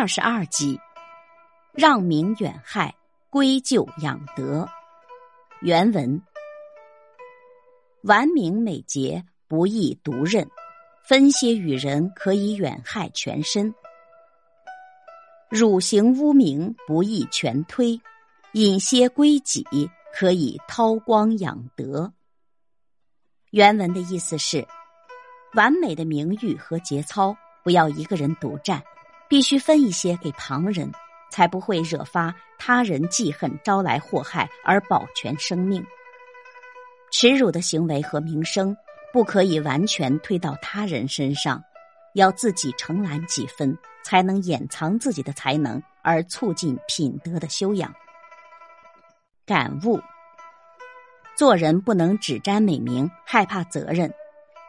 二十二集，让民远害，归咎养德。原文：完名美节，不易独任，分些与人，可以远害全身。汝行污名，不易全推；引些归己，可以韬光养德。原文的意思是：完美的名誉和节操，不要一个人独占。必须分一些给旁人，才不会惹发他人记恨，招来祸害而保全生命。耻辱的行为和名声不可以完全推到他人身上，要自己承揽几分，才能掩藏自己的才能，而促进品德的修养。感悟：做人不能只沾美名，害怕责任，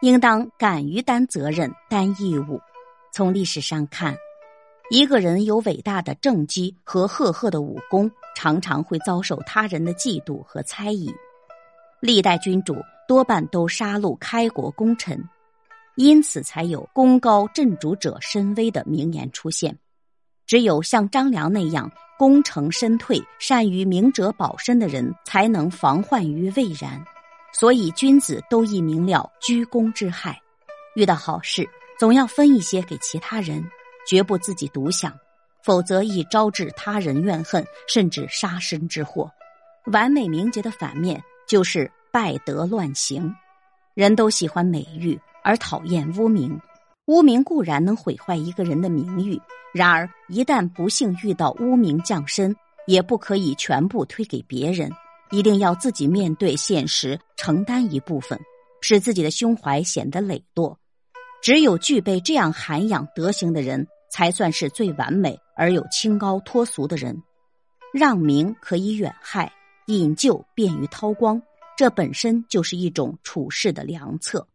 应当敢于担责任、担义务。从历史上看。一个人有伟大的政绩和赫赫的武功，常常会遭受他人的嫉妒和猜疑。历代君主多半都杀戮开国功臣，因此才有“功高震主者身危”的名言出现。只有像张良那样功成身退、善于明哲保身的人，才能防患于未然。所以，君子都易明了居功之害，遇到好事总要分一些给其他人。绝不自己独享，否则易招致他人怨恨，甚至杀身之祸。完美名节的反面就是败德乱行。人都喜欢美誉，而讨厌污名。污名固然能毁坏一个人的名誉，然而一旦不幸遇到污名降身，也不可以全部推给别人，一定要自己面对现实，承担一部分，使自己的胸怀显得磊落。只有具备这样涵养德行的人，才算是最完美而又清高脱俗的人。让名可以远害，引咎便于韬光，这本身就是一种处世的良策。